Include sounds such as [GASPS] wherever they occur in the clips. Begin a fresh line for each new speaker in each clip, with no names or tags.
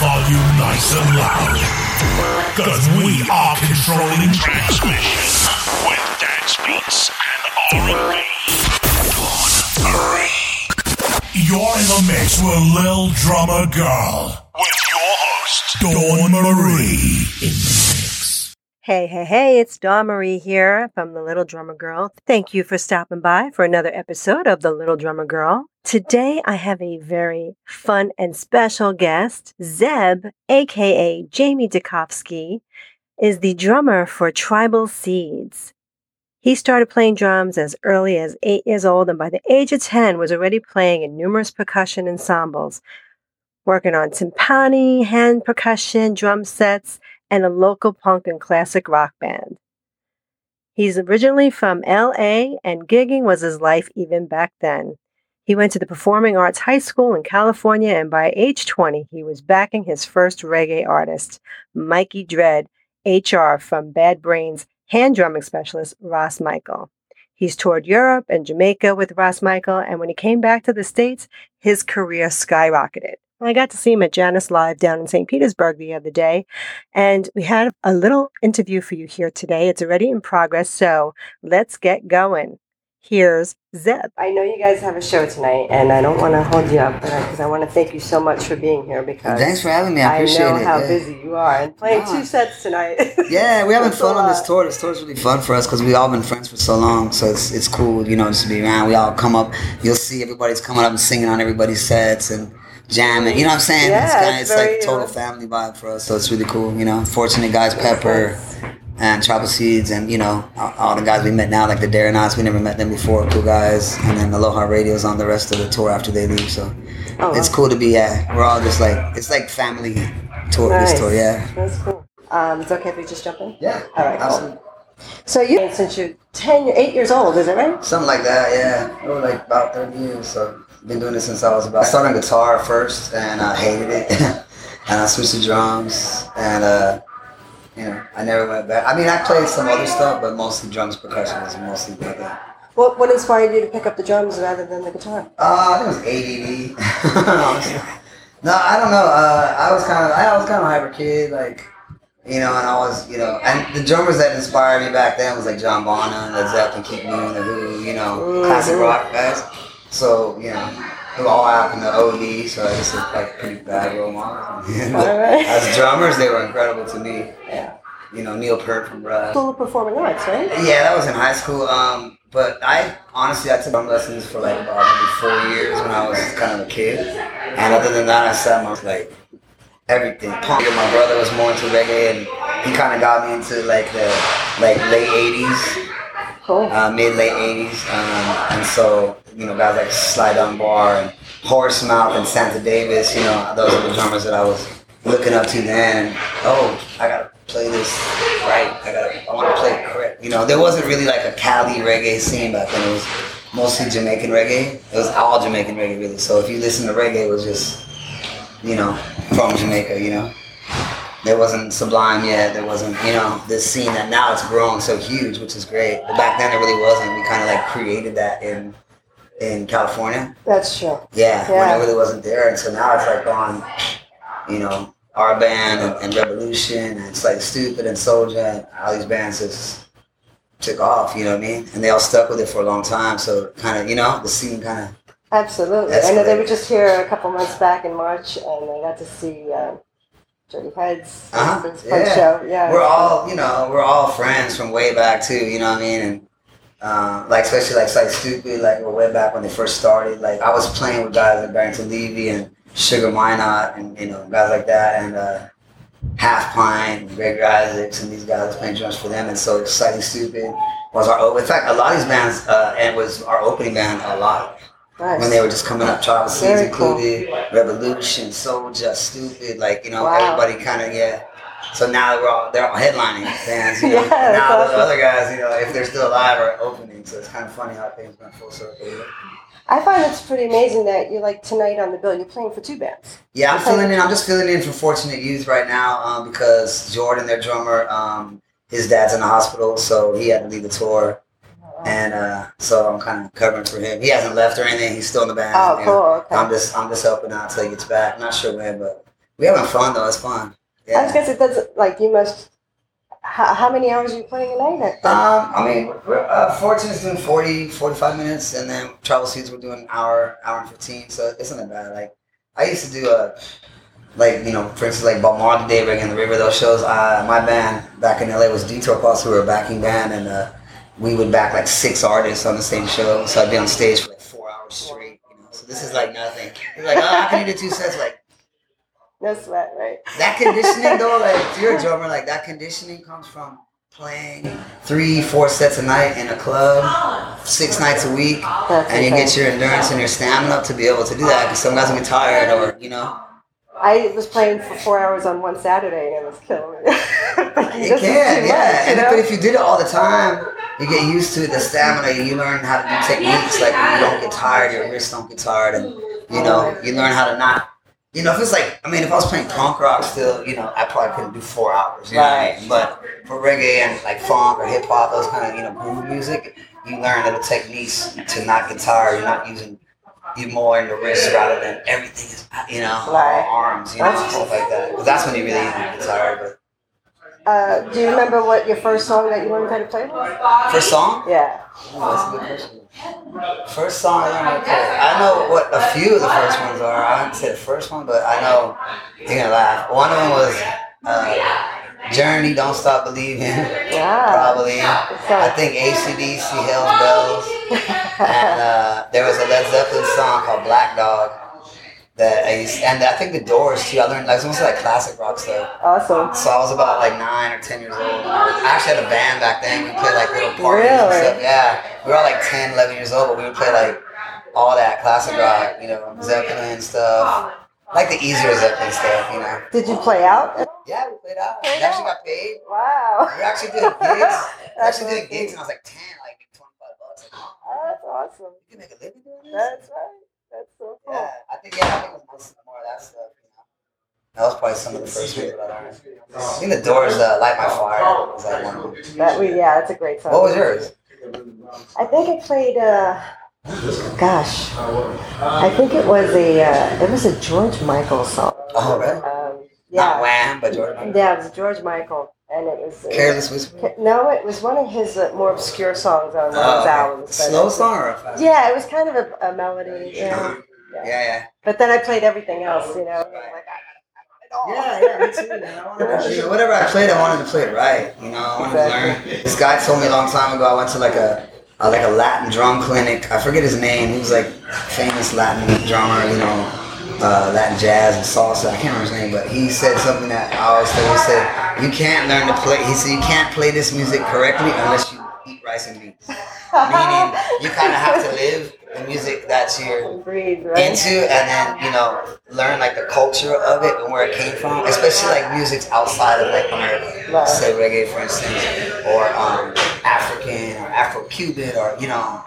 volume nice and loud. Cause we are controlling transmission with dance beats and R&B. You're in the mix with Lil Drummer Girl. With your host, Dawn Marie.
Hey, hey, hey, it's Dawn Marie here from The Little Drummer Girl. Thank you for stopping by for another episode of The Little Drummer Girl. Today I have a very fun and special guest. Zeb, aka Jamey Dekofsky, is the drummer for Tribal Seeds. He started playing drums as early as eight years old and by the age of 10 was already playing in numerous percussion ensembles, working on timpani, hand percussion, drum sets, and a local punk and classic rock band. He's originally from LA, and gigging was his life even back then. He went to the Performing Arts High School in California, and by age 20, he was backing his first reggae artist, Mikey Dread, HR from Bad Brains hand drumming specialist, Ras Michael. He's toured Europe and Jamaica with Ras Michael, and when he came back to the States, his career skyrocketed. I got to see him at Jannus Live down in St. Petersburg the other day, and we had a little interview for you here today. It's already in progress, so let's get going. Here's Zeb. I know you guys have a show tonight, and I don't want to hold you up because I want to thank you so much for being here because
Thanks for having me. I appreciate
know
it.
how
yeah.
busy you are and playing
No.
two ah. sets tonight.
Yeah, we're [LAUGHS] having fun on this tour. This tour's really fun for us because we've all been friends for so long. So it's it's cool, you know, just to be around. We all come up. You'll see everybody's coming up and singing on everybody's sets and jamming. You know what I'm saying?
Yeah,
it's kinda,
it's
it's
very,
like total
uh,
family vibe for us. So it's really cool. You know, Fortunate Guys, Pepper, and Tribal Seeds, and you know all, all the guys we met now, like the Darrenauts. We never met them before. Cool guys, and then Aloha Radio's on the rest of the tour after they leave. So
Oh,
it's
wow.
cool to be. Yeah, we're all just like it's like family tour.
Nice.
This tour, yeah.
That's cool. Um, it's okay if we just jump in?
Yeah.
All right, cool. So you since you're 10, you're 8 years old, is that right?
Something like that, yeah. It was like about 30 years, so been doing this since I was about. I started on guitar first, and I hated it, [LAUGHS] and I switched to drums, and uh, you know, I never went back. I mean, I played some other stuff, but mostly drums, percussion was mostly. Uh,
What, what inspired you to pick up the drums rather than the guitar?
I think it was ADD. [LAUGHS] No, I don't know. Uh, I was kind of, I was kind of a hyper kid, like. You know, and I was, you know, and the drummers that inspired me back then was like John Bonham, Led Zeppelin, Keith Moon, The Who, you know, classic
Mhm.
rock guys. So, you know, it all happened to OD, so I just looked like pretty bad role models.
All right.
As drummers, they were incredible to me.
Yeah.
You know, Neil Peart from Rush.
School of Performing Arts, right?
Yeah, that was in high school. Um, but I honestly I took drum lessons for like about maybe four years when I was kind of a kid. And other than that, I sat my like everything. Punk. My brother was more into reggae, and he kind of got me into like the like late '80s
Cool.
uh, mid late '80s, um, and so you know guys like Sly Dunbar and Horsemouth and Santa Davis, you know those are the drummers that I was looking up to then. Oh, I gotta play this right. I gotta. I want to play it correct. You know, there wasn't really like a Cali reggae scene back then. It was mostly Jamaican reggae. It was all Jamaican reggae really. So if you listen to reggae, it was just you know from Jamaica. You know. There wasn't Sublime yet. There wasn't, you know, this scene that now it's grown so huge, which is great. But back then it really wasn't. We kind of like created that in in California.
That's true.
Yeah, when it really wasn't there. And so now it's like on, you know, our band and, and Rebelution and it's like Stoopid and SOJA and all these bands just took off. You know what I mean? And they all stuck with it for a long time. So kind of, you know, the scene kind of.
Absolutely. I know they were just here a couple months back in March, and I got to see uh, Dirty Heads.
Uh-huh.
A
Yeah.
show. Yeah.
we're all you know we're all friends from way back too you know what i mean and um, like especially like like stupid like we're way back when they first started like i was playing with guys like barrington levy and sugar minot and you know guys like that and uh Half Pint, and greg isaacs and these guys was playing drums for them and so exciting stupid was our in fact a lot of these bands uh and was our opening band a lot
nice.
when they were just coming up, Seeds
Very cool.
included, Rebelution, SOJA, Stoopid, like you know,
Wow.
everybody kind of yeah. So now we're all they're all headlining bands, you know. [LAUGHS]
Yeah,
now the other guys, you know, if they're still alive, are opening. So it's kind of funny how things went full circle.
I find it's pretty amazing that you're like tonight on the bill. You're playing for two bands.
Yeah, I'm filling in. I'm just filling in for Fortunate Youth right now um, because Jordan, their drummer, um, his dad's in the hospital, so he had to leave the tour. And uh, so I'm kind of covering for him. He hasn't left or anything. He's still in the band.
Oh, cool. Okay.
I'm just I'm just helping out till he gets back. Not sure when, but We having fun though. It's fun. Yeah.
I was gonna say that's like you must. How, how many hours are you playing a night? At
Um, I mean, we're, uh, Fortune's doing 40, 45 minutes, and then Tribal Seeds we're doing an hour, hour and 15, so it's not bad. Like, I used to do a, like, you know, for instance, like Bob Marley Daybreak and the River, those shows. Uh, my band back in LA was Detour Posse, who were a backing band, and uh, we would back like six artists on the same show, so I'd be on stage for like four hours straight, you know, so this is like nothing. You're like, oh, how can do two sets? Like,
no sweat, right?
that conditioning though, like if you're a [LAUGHS] drummer, like that conditioning comes from playing three, four sets a night in a club, six nights a week,
That's
and you
okay.
get your endurance and your stamina up to be able to do that. Because some guys will get tired, or you know,
I was playing for four hours on one Saturday and it was killing me. [LAUGHS]
It can, yeah.
much, you
And
know?
but if you did it all the time, you get used to the stamina. You learn how to do techniques, like you don't get tired, your wrists don't get tired, and you know, you learn how to not. You know, if it's like, I mean, if I was playing punk rock still, you know, I probably couldn't do four hours. You know what But for reggae and like funk or hip hop, those kind of, you know, groove music, you learn little techniques to not get tired. You're not using you more in the wrist rather than everything is, you know,
Right.
arms, you know, stuff like that. Because that's when you really get tired.
Uh, do you remember what your first song that you learned how to play was?
First song?
Yeah.
That's a good question. First song I learned how to play. I know what a few of the first ones are. I haven't say the first one, but I know you're gonna laugh. One of them was uh, Journey, Don't Stop Believing.
Yeah.
Probably. I think ACDC, Hell's Bells. [LAUGHS] And uh, there was a Led Zeppelin song called Black Dog. That I used, and I think the Doors too. I learned like it was almost like classic rock stuff.
Awesome.
So I was about like nine or ten years old. I actually had a band back then. We played like little parties and stuff. Yeah, we were all like 10, 11 years old, but we would play like all that classic rock, you know, Zeppelin stuff, like the easier Zeppelin stuff, you know.
Did you play out?
Yeah, we played out.
Played
We actually
out.
got paid.
Wow.
We actually did gigs. [LAUGHS] We actually did gigs, and I was like ten, like twenty-five bucks. Like, oh,
That's awesome.
you can make a living doing this.
That's right. That's so cool.
Yeah, I think yeah, I think it was most more of that stuff. You know, that was probably some of the first things that I learned. I think the Doors, uh, "Light My Fire" was like one.
That we yeah, that's a great song.
What was yours?
I think I played. Uh, gosh, I think it was a uh, it was a George Michael song.
Oh, really?
Um,
Not
yeah,
Wham, but Jordan. Michael.
yeah, it was George Michael, and it was. it
Careless Whisper.
No, it was one of his uh, more obscure songs on one of his albums. but-
Slow song or a?
Yeah, it was kind of a, a melody. Yeah.
Yeah, yeah.
But then I played everything else, you know. Like, I,
Yeah, yeah, me too. Man. I wanted to, you know, whatever I played, I wanted to play it right. You know, I wanted to learn. This guy told me a long time ago. I went to like a, a like a Latin drum clinic. I forget his name. He was like famous Latin drummer. You know, uh, Latin jazz and salsa. I can't remember his name, but he said something that I always say. He said, "You can't learn to play." He said, "You can't play this music correctly unless you eat rice and beans." Meaning, you kind of have to live the music that you're [LAUGHS]
right?
into and then you know learn like the culture of it and where it came from especially like music's outside of like america say reggae for instance or um, african or afro-cuban or you know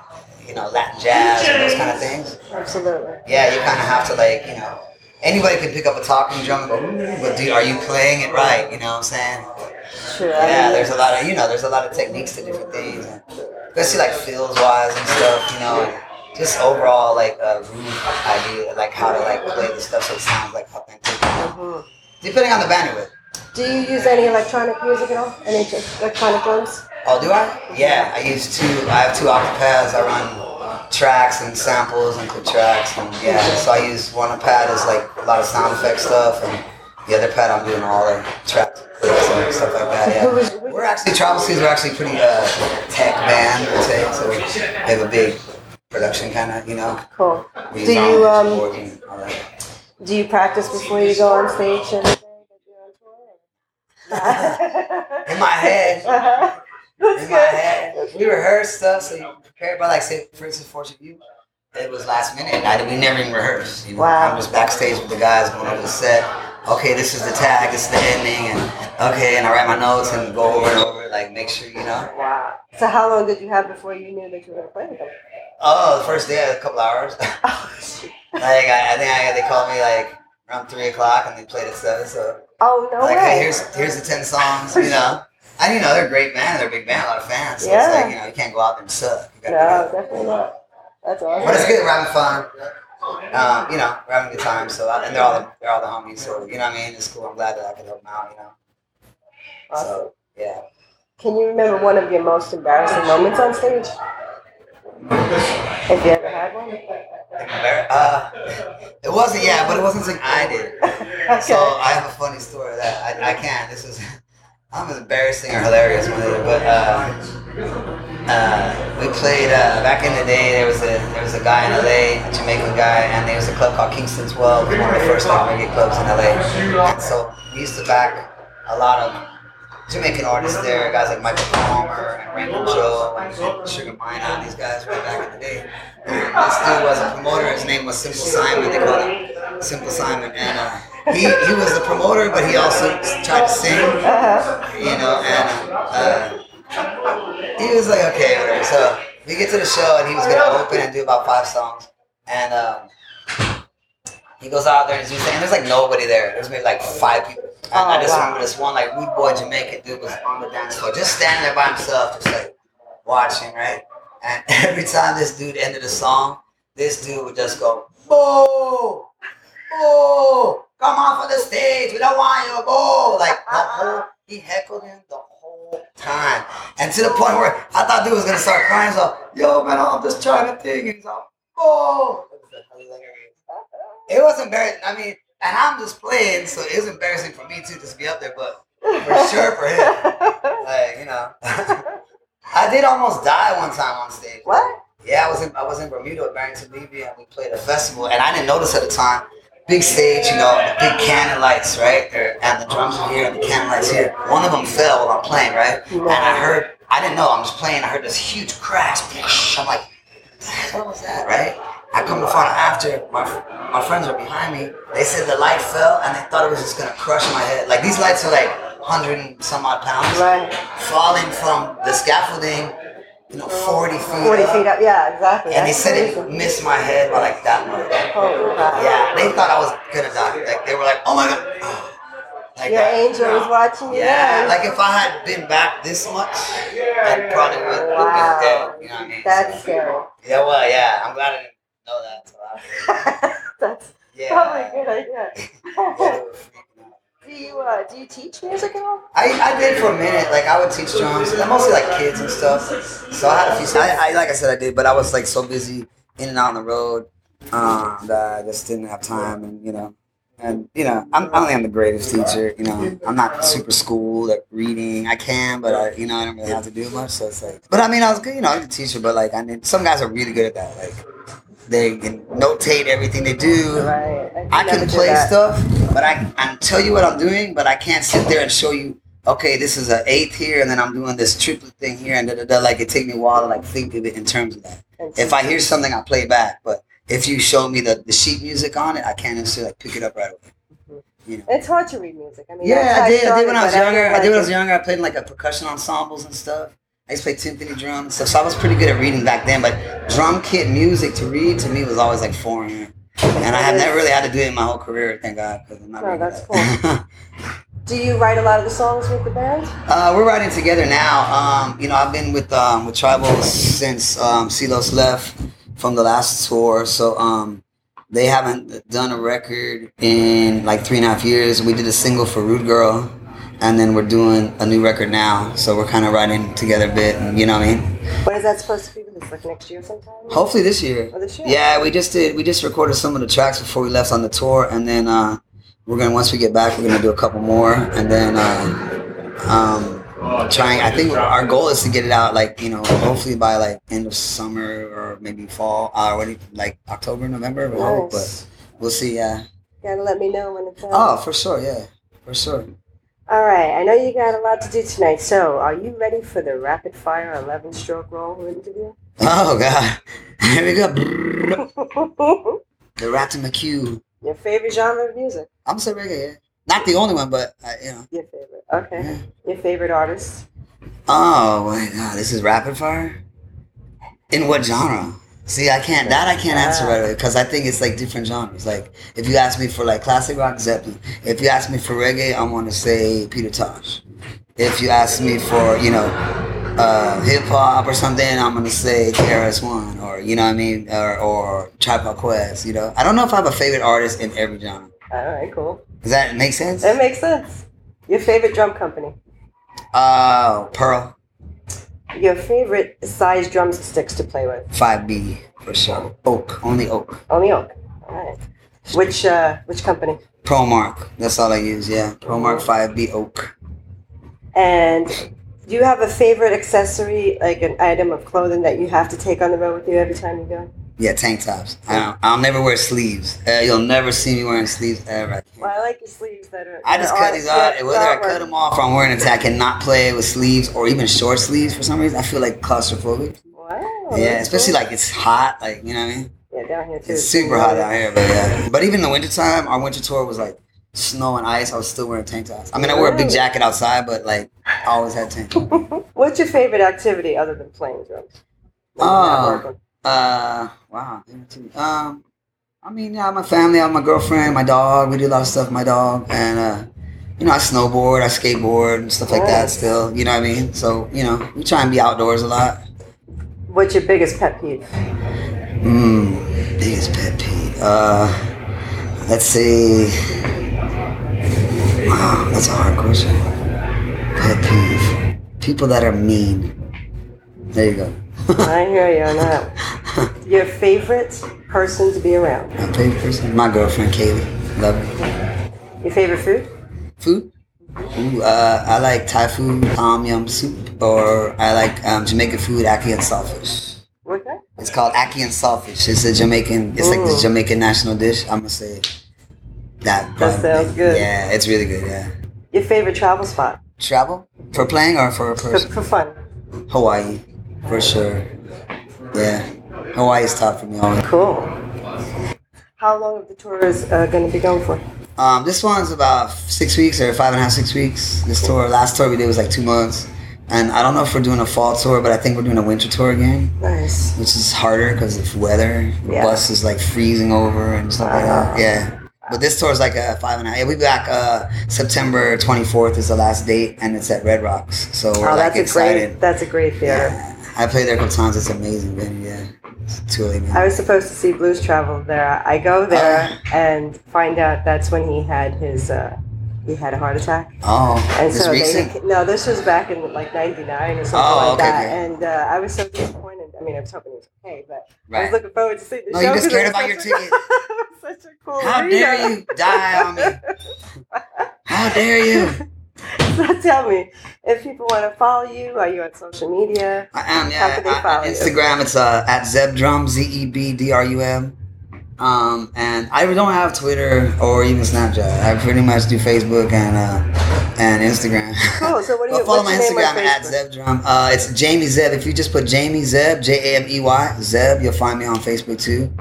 you know latin jazz and those kind of things
Absolutely.
yeah you kind of have to like you know anybody can pick up a talking drum and go but do, are you playing it right you know what i'm saying
Sure.
Yeah, there's a lot of you know, there's a lot of techniques to different things, especially like feels wise and stuff. You know, just overall like a groove idea, like how to like play the stuff so it sounds like authentic.
mhm.
Depending on the bandwidth.
Do you use any electronic music at all? Any electronic drums?
Oh, do I? Yeah, I use two. I have two octapads. I run tracks and samples and click tracks, and yeah. So I use one pad is like a lot of sound effect stuff, and the other pad I'm doing all the tracks, clicks, and stuff like that. Yeah. We're actually Tribal Seeds. We're actually pretty uh, tech band, I'd say. So we have a big production kind of, you know.
Cool. Do you um
support and all that.
do you practice before you go on stage and everything that you're on tour?
In my head. [LAUGHS]
Uh-huh. That's
in
good.
my head. We rehearsed stuff, so you prepare. But like, say, for instance, Fortunate Youth, it was last minute. I, we never even rehearsed. You know,
Wow.
I was backstage with the guys going over the set. Okay, this is the tag, this is the ending, and okay, and I write my notes and go over and over, like make sure you know.
Wow. So how long did you have before you knew that you were going to play with them?
Oh, the first day, a couple hours. [LAUGHS] [LAUGHS] Oh, like
Oh, shoot.
I, I think I, they called me like around three o'clock, and they played at seven. So
oh no
like,
way.
hey, here's here's the ten songs, you know. And you know they're a great band, they're a big band, a lot of fans. So
Yeah.
it's like you know you can't go out there and suck.
No, definitely not. That's awesome.
But it's good, we're having fun. um, you know, we're having a good time. So and they're all the, they're all the homies. So you know what I mean? It's cool. I'm glad that I could help them out. You know.
Awesome.
So yeah.
Can you remember one of your most embarrassing moments on stage? If you ever had one?
Uh, it wasn't yeah, but it wasn't something I did. [LAUGHS] okay. So I have a funny story that. I, I can't. This is I'm as embarrassing or hilarious one either, but uh, uh, we played uh, back in the day. There was a there was a guy in LA, a Jamaican guy, and there was a club called Kingston's 12, one of the first reggae clubs in LA. And so we used to back a lot of Jamaican artists there, guys like Michael Palmer and Rainbow Joe and Sugar Minott, these guys way back in the day. And this dude was a promoter. His name was Simple Simon. They called him Simple Simon, and uh, he he was the promoter, but he also tried to sing you know, and uh, he was like, okay, whatever. So we get to the show, and he was gonna open and do about five songs, and um, he goes out there and he's saying, there's like nobody there. There's maybe like five people. And I
Oh,
just
wow.
remember this one like rude boy Jamaican dude was on the dance floor, just standing there by himself, just like watching, right? And [LAUGHS] every time this dude ended a song, this dude would just go, boo, boo, come off of the stage. We don't want you, boo. Like the [LAUGHS] whole, he heckled him the whole time. And to the point where I thought dude was gonna start crying. So, yo, man, I'm just trying to think. And he's like, boo. It was. It was embarrassing. I mean, and I'm just playing, so it was embarrassing for me too, just to be up there, but for sure for him. Like, you know. [LAUGHS] I did almost die one time on stage.
What?
Yeah, I was in I was in Bermuda at Barrington Levy and we played a festival and I didn't notice at the time. Big stage, you know, the big cannon lights, right? And the drums are here and the cannon lights here. One of them fell while I'm playing, right? And I heard I didn't know, I'm just playing, I heard this huge crash. I'm like, what was that, right? I come to find out after my my friends are behind me. They said the light fell and they thought it was just gonna crush my head. Like these lights are like hundred and some odd pounds
Right.
falling from the scaffolding, you know, 40 feet
40
up.
feet up. Yeah, exactly.
And they
That's
said it missed my head by like that much. Yeah, they thought I was gonna die. Like they were like, oh my god. [GASPS] Like
Your
that.
angel was watching you
Yeah, like if I had been back this much, I probably would have
Wow.
been dead. You know what I mean?
That's
So,
scary.
yeah, well, yeah. I'm glad I didn't know that. So [LAUGHS] I,
That's
yeah.
probably a good idea.
Yeah, they were freaking out.
do you uh, do you teach music at all?
I, I did for a minute. Like I would teach drums, mostly like kids and stuff. So I had a few. I, I like I said I did, but I was like so busy in and out on the road um, that I just didn't have time. And you know, and you know, I'm, I don't think I'm the greatest teacher. You know, I'm not super schooled at reading. I can, but I you know I don't really have to do much. So it's like, but I mean I was good. You know, I'm a teacher, but like I mean, some guys are really good at that. Like they can notate everything they do.
Right.
I
never
can play stuff, but I I can tell you what I'm doing, but I can't sit there and show you. Okay, this is an eighth here, and then I'm doing this triplet thing here, and da da da. Like it take me a while to like think of it in terms of that. If I hear something, I play back. But if you show me the, the sheet music on it, I can't necessarily like, pick it up right away. You know.
It's hard to read music. I mean,
Yeah, I did. I did when I was younger. I did when I was younger. I played in like a percussion ensembles and stuff. I used to play timpani drums and stuff. So I was pretty good at reading back then. But drum kit music to read to me was always like foreign. And I have never really had to do it in my whole career, thank God, because I'm not really
that's
good at it.
Do you write a lot of the songs with the band?
uh, we're writing together now. Um, you know, I've been with um, with Tribal since um, Silos left from the last tour. So um, they haven't done a record in like three and a half years. We did a single for Rude Girl, and then we're doing a new record now. So we're kind of writing together a bit. And, you know what I mean?
When is that supposed to be released? Like next year sometime?
Hopefully this year.
Oh, this year?
Yeah, we just did. We just recorded some of the tracks before we left on the tour, and then uh, we're gonna once we get back, we're gonna do a couple more, and then uh, um, trying. I think our goal is to get it out like you know, hopefully by like end of summer or maybe fall, uh, what do you- like October, November. We hope,
Nice.
but we'll see. Yeah.
Gotta let me know when it's out.
Oh, for sure. Yeah, for sure.
All right. I know you got a lot to do tonight. So, are you ready for the rapid fire 11 stroke roll interview?
Oh God, [LAUGHS] here we go. [LAUGHS] The Raptor McHugh.
Your favorite genre of music?
I'm so reggae. Not the only one, but uh, you know.
Your favorite. Okay.
Yeah.
Your favorite artist?
Oh my god, this is rapid fire. In what genre? See, I can't. That I can't answer right away because I think it's like different genres. Like if you ask me for like classic rock, Zeppelin. If you ask me for reggae, I want to say Peter Tosh. If you ask me for you know uh, hip hop or something, I'm gonna say KRS One or you know what I mean, or, or Called Quest. You know, I don't know if I have a favorite artist in every genre.
All right, cool.
Does that make sense?
That makes sense. Your favorite drum company?
Uh, Pearl
Your favorite size drumsticks to play with?
Five B for sure. Oak, only Oak.
Only oak. All right. Which uh, which company?
Pro Mark. That's all I use. Yeah, Pro Mark Five B Oak.
And do you have a favorite accessory, like an item of clothing that you have to take on the road with you every time you go?
Yeah, tank tops. I don't, I'll never wear sleeves. Uh, you'll never see me wearing sleeves ever.
Well, I like your sleeves that are.
I just cut these off. Whether I cut them off or I'm wearing a I cannot play with sleeves or even short sleeves for some reason. I feel like claustrophobic.
Wow.
yeah, especially
cool.
like it's hot. Like you know what I mean?
Yeah, down here too.
It's super hot out here, but yeah. But even in the wintertime, our winter tour was like snow and ice. I was still wearing tank tops. I mean, I wear a big jacket outside, but like I always had tank. tops. [LAUGHS]
What's your favorite activity other than playing drums?
Oh. Uh, wow. Um, I mean, yeah, I have my family, I have my girlfriend, my dog. We do a lot of stuff. My dog and uh, you know, I snowboard, I skateboard, and stuff like that. Still, you know what I mean. So you know, we try and be outdoors a lot.
What's your biggest pet peeve?
Mm, biggest pet peeve. Uh, let's see. Wow, that's a hard question. Pet peeve. People that are mean. There you go.
I hear you on that. [LAUGHS] Your favorite person to be around?
My favorite person, my girlfriend Kaylee. Love her.
Your favorite food?
Food? Ooh, uh, I like Thai food, tom yum soup, or I like um, Jamaican food, ackee and saltfish.
What's that?
It's called ackee and saltfish. It's a Jamaican. It's like the Jamaican national dish. I'm gonna say that.
That sounds good.
Yeah, it's really good. Yeah.
Your favorite travel spot?
Travel for playing or for a
For,
person?
for fun.
Hawaii, for sure. Yeah, Hawaii is top for me. Always.
Cool. How long of the tour is uh, going to be going for?
Um, this one's about six weeks or five and a half, six weeks. This tour, last tour we did was like two months, and I don't know if we're doing a fall tour, but I think we're doing a winter tour again.
Nice.
which is harder because of weather. The
Yeah.
bus is like freezing over and stuff like that. Yeah. But this tour is like a five and a half. Yeah, we back uh, September 24th is the last date, and it's at Red Rocks. So we're
Oh,
like
that's a
excited.
great. That's a great theater.
Yeah. I played there a couple times. It's amazing, man. Yeah. It's truly amazing.
I was supposed to see Blues Travel there. I go there and find out that's when he had his uh, he had a heart attack.
oh,
And so
recent?
they no, this was back in like '99 or something
Oh,
like
okay,
that.
okay.
And uh, I was so disappointed. I mean, I was hoping it was okay, but I was looking forward to seeing the
No,
show.
you just cared about your ticket. [LAUGHS]
such a cool.
How
arena.
dare you die on me? [LAUGHS] How dare you? [LAUGHS]
so tell me, if people want to follow you, are you on social media?
I am, yeah. I-
follow you?
Instagram, it's uh, at Zebdrum, Z E B D R U M. Um, and I don't have Twitter or even Snapchat. I pretty much do Facebook and uh, and Instagram.
Cool. So what [LAUGHS] do you?
follow my
your name on
Instagram at? Zebdrum. Uh, it's Jamey Zeb. If you just put Jamey Zeb, J A M E Y Zeb, you'll find me on Facebook too.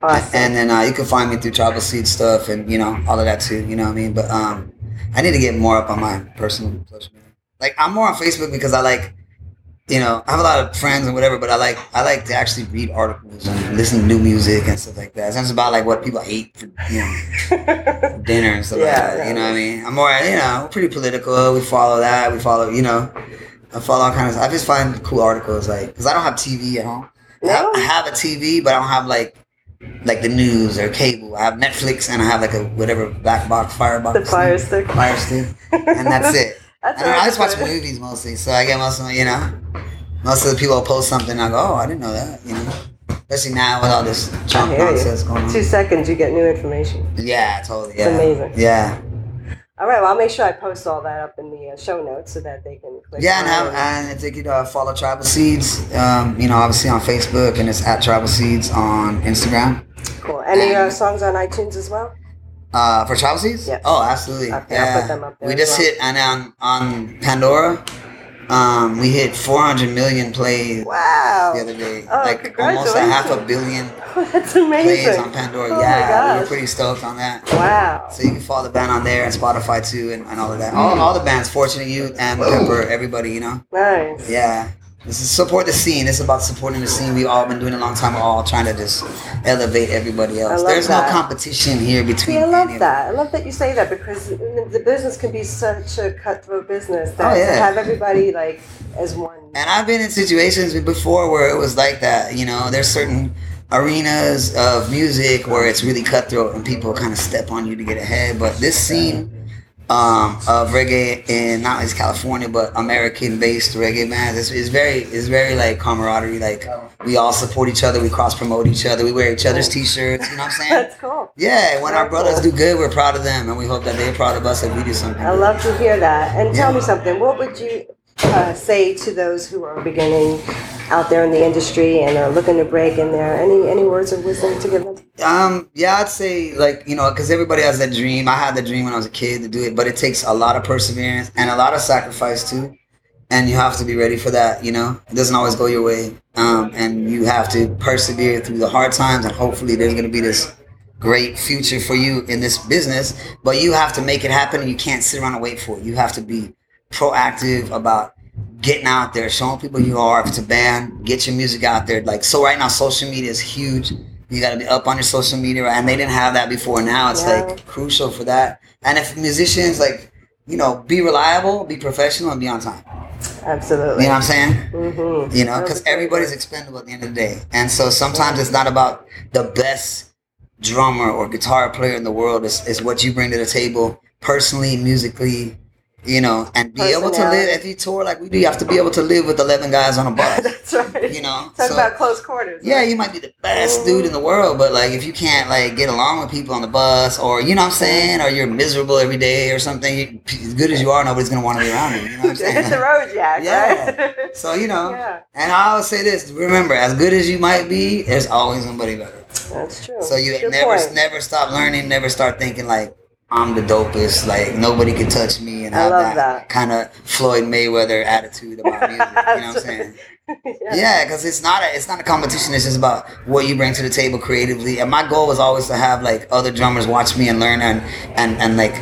Awesome.
And then uh, you can find me through Tribal Seed stuff and you know all of that too. You know what I mean? But um, I need to get more up on my personal social media. Like I'm more on Facebook because I like, you know, I have a lot of friends and whatever. But I like I like to actually read articles and listen to new music and stuff like that. It's about like what people ate for you know [LAUGHS] dinner and stuff like
Yeah,
that. You know what I mean? I'm more you know pretty political. We follow that. We follow you know. I follow all kinds of. I just find cool articles like because I don't have TV at home. I
No?
I have a TV, but I don't have like like the news or cable. I have Netflix and I have like a whatever black box firebox.
the fire stick.
Fire stick, and that's it. [LAUGHS]
That's
I, I just watch movies mostly, so I get most of my, you know, most of the people will post something. I go, oh, I didn't know that, you know. Especially now with all this Trump nonsense going on.
Two seconds, you get new information.
Yeah, totally. Yeah.
amazing.
Yeah,
All right. Well, I'll make sure I post all that up in the uh, show notes so that they can click.
yeah, and
on
have and if they could uh, follow Tribal Seeds, um, you know, obviously on Facebook, and it's at Tribal Seeds on Instagram.
Cool. Any uh,
and-
songs on iTunes as well?
Uh, for Tribal Seeds?
Yeah.
Oh, absolutely.
Okay, I'll
yeah.
put them up there
we just
well.
hit and on on Pandora. Um, we hit 400 million plays
Wow.
the other day.
Oh,
like almost a half a billion [LAUGHS]
That's
plays
amazing.
on Pandora.
Oh
yeah, we were pretty stoked on that.
Wow.
So you can follow the band on there and Spotify too, and, and all of that. All, all the bands, Fortunate Youth and Pepper, everybody, you know.
Nice.
Yeah. This is support the scene. This is about supporting the scene. We've all been doing it a long time. We're all trying to just elevate everybody else. There's
that.
no competition here between.
See, I love that. I love that you say that because the business can be such a cutthroat business that
Oh, yeah.
to have everybody like as one.
And I've been in situations before where it was like that. You know, there's certain arenas of music where it's really cutthroat and people kind of step on you to get ahead. But this scene um, of reggae in not just California but American-based reggae bands It's, is very it's very like camaraderie. Like we all support each other, we cross promote each other, we wear each other's t-shirts. You know what I'm [LAUGHS] saying?
That's cool.
Yeah, when our brothers
cool.
do good, we're proud of them, and we hope that they're proud of us if we do something.
I
good.
love to hear that. And tell me something. What would you uh, say to those who are beginning out there in the industry and are looking to break in there? Any any words of wisdom to give them?
Um, yeah, I'd say like you know, because everybody has that dream. I had the dream when I was a kid to do it, but it takes a lot of perseverance and a lot of sacrifice too. And you have to be ready for that. You know, it doesn't always go your way. Um, and you have to persevere through the hard times, and hopefully, there's gonna be this great future for you in this business. But you have to make it happen, and you can't sit around and wait for it. You have to be proactive about getting out there, showing people who you are. If it's a band, get your music out there. Like so, right now, social media is huge. You got to be up on your social media, and they didn't have that before. Now it's
Yeah.
like crucial for that. And if musicians like, you know, be reliable, be professional, and be on time.
Absolutely.
You know what I'm saying?
Mm-hmm.
You know, because everybody's expendable at the end of the day. And so sometimes it's not about the best drummer or guitar player in the world. It's, it's what you bring to the table personally, musically, you know, and be able to live. If you tour like we do, you have to be able to live with 11 guys on a bus. [LAUGHS]
That's right.
You know,
Talk
so-
about close quarters.
Yeah,
right?
you might be the best dude in the world, but like if you can't like get along with people on the bus, or you know what I'm saying, or you're miserable every day or something, as good as you are, nobody's gonna want to be around you. You know what I'm [LAUGHS] saying?
Hit the road, Jack.
Yeah.
Right? [LAUGHS]
So you know,
Yeah.
and I always say this: remember, as good as you might be, there's always somebody better.
That's true.
So you
Good
never,
point.
never stop learning, never start thinking like I'm the dopest, like nobody can touch me, and
I
have that,
that.
kind of Floyd Mayweather attitude about [LAUGHS] music. you know what I'm saying? [LAUGHS]
yeah.
Yeah, because it's not a it's not a competition. It's just about what you bring to the table creatively. And my goal was always to have like other drummers watch me and learn and and and like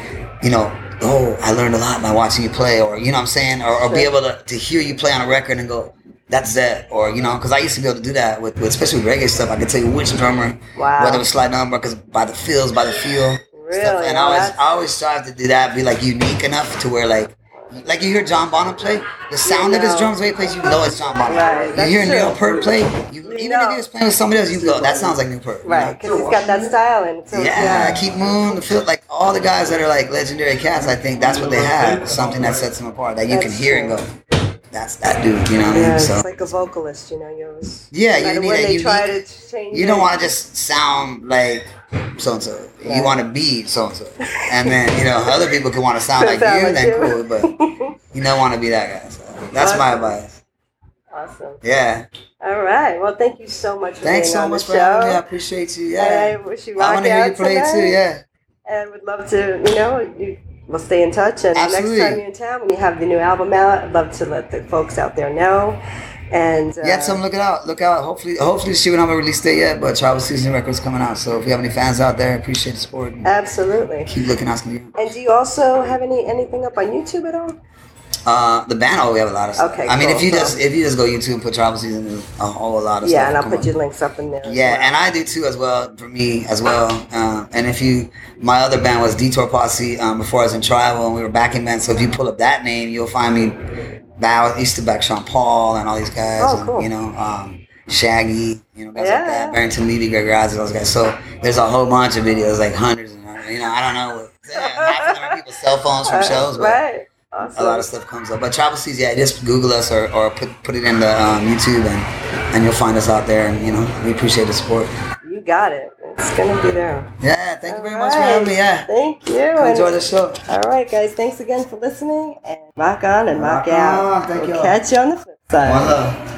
you know oh I learned a lot by watching you play or you know what I'm saying or, or be able to, to hear you play on a record and go that's that or you know because I used to be able to do that with, with especially with reggae stuff. I could tell you which drummer
Wow.
whether it was Sly Dunbar because by the feels by the feel stuff.
Really?
And oh, I always I always strive to do that be like unique enough to where like. Like you hear John Bonham play, the sound of his drums way he plays, you know it's John Bonham.
Right,
You hear
true.
Neil Peart play, you,
You
even
know.
if he was playing with somebody else, you go, that sounds like Neil Peart. you
Right,
know?
because he's got that style and so
Yeah, Keith Moon, the feel like all the guys that are like legendary cats, I think that's what they have. Something that sets them apart that you can
That's
hear and go, that's that dude, you know what I mean?
it's
So
like a vocalist, you know. You always,
Yeah,
no
you need
when
a
they try
unique-
to change.
you don't want to just sound like so and so. You want to be so and so. And then, you know, other people can want to sound [LAUGHS] like
Sound
you,
like
then
you.
cool, but [LAUGHS] you don't want to be that guy. So that's my advice.
Awesome.
Yeah.
All right. Well, thank you so much for
Thanks so much for having me. I appreciate you.
And I wish you
I
rock
want to hear you play
tonight.
too. Yeah.
And would love to, you know, you, we'll stay in touch. And
Absolutely.
next time you're in town, when you have the new album out, I'd love to let the folks out there know. And uh,
Yeah, some look it out. Look out. Hopefully, hopefully, she won't have a release date yet, but Travel Season Records coming out. So if you have any fans out there, appreciate the support.
absolutely.
Keep looking out. for you.
And do you also have any anything up on YouTube at all?
Uh, the band, oh, we have a lot of stuff.
Okay,
I mean,
cool,
if you
cool.
just if you just go YouTube and put Travel Season, there's a whole lot of stuff.
Yeah, and I'll
come
put
up.
your links up in there.
Yeah,
well.
and I do too as well for me as well. Um, and if you, my other band was Detour Posse um, before I was in Tribal, and we were backing bands. So if you pull up that name, you'll find me. I used to back Sean Paul and all these guys.
Oh,
and,
cool.
You know, um, Shaggy. You know, guys
Yeah,
like that.
yeah.
Barrington Levy, Greg Raz, those guys. So there's a whole bunch of videos, like hundreds and hundreds. You know, I don't know. What, yeah, [LAUGHS] half of them are people's cell phones from [LAUGHS]
Uh,
shows, but
right. Awesome.
a lot of stuff comes up. But Tribal Seeds, yeah, just Google us or, or put put it in the um, YouTube and and you'll find us out there. And you know, we appreciate the support.
You got it. It's gonna be there.
Yeah, thank you very much for having me. Yeah,
Thank you.
Come
And-
enjoy the show.
all right, guys. Thanks again for listening. And rock on and rock,
Rock
out.
on. Thank
we'll
you.
catch you on the flip side.
One love.